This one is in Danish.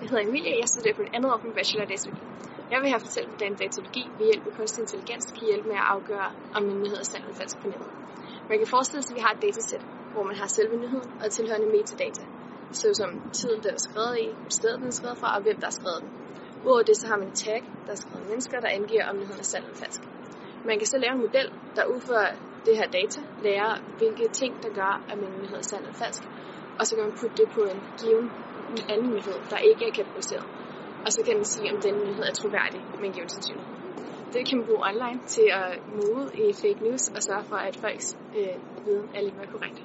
Jeg hedder Emilie, jeg studerer på et andet år på bachelor i datalogi. Jeg vil have fortalt, hvordan datalogi ved hjælp af kunstig intelligens kan hjælpe med at afgøre, om en nyhed er sand eller falsk på nettet. Man kan forestille sig, at vi har et datasæt, hvor man har selve nyheden og tilhørende metadata, såsom tiden, den er skrevet i, stedet den er skrevet fra, og hvem der har skrevet den. Udover det, så har man en tag, der er skrevet mennesker, der angiver, om nyheden er sand eller falsk. Man kan så lave en model, der udfører det her data, lærer, hvilke ting, der gør, at en nyhed er sand eller falsk, og så kan man putte det på en given en anden nyhed, der ikke er kategoriseret. Og så kan den sige, om den nyhed er troværdig med en given sandsynlighed. Det kan man bruge online til at mode i fake news og sørge for, at folks øh, viden er lidt mere korrekt.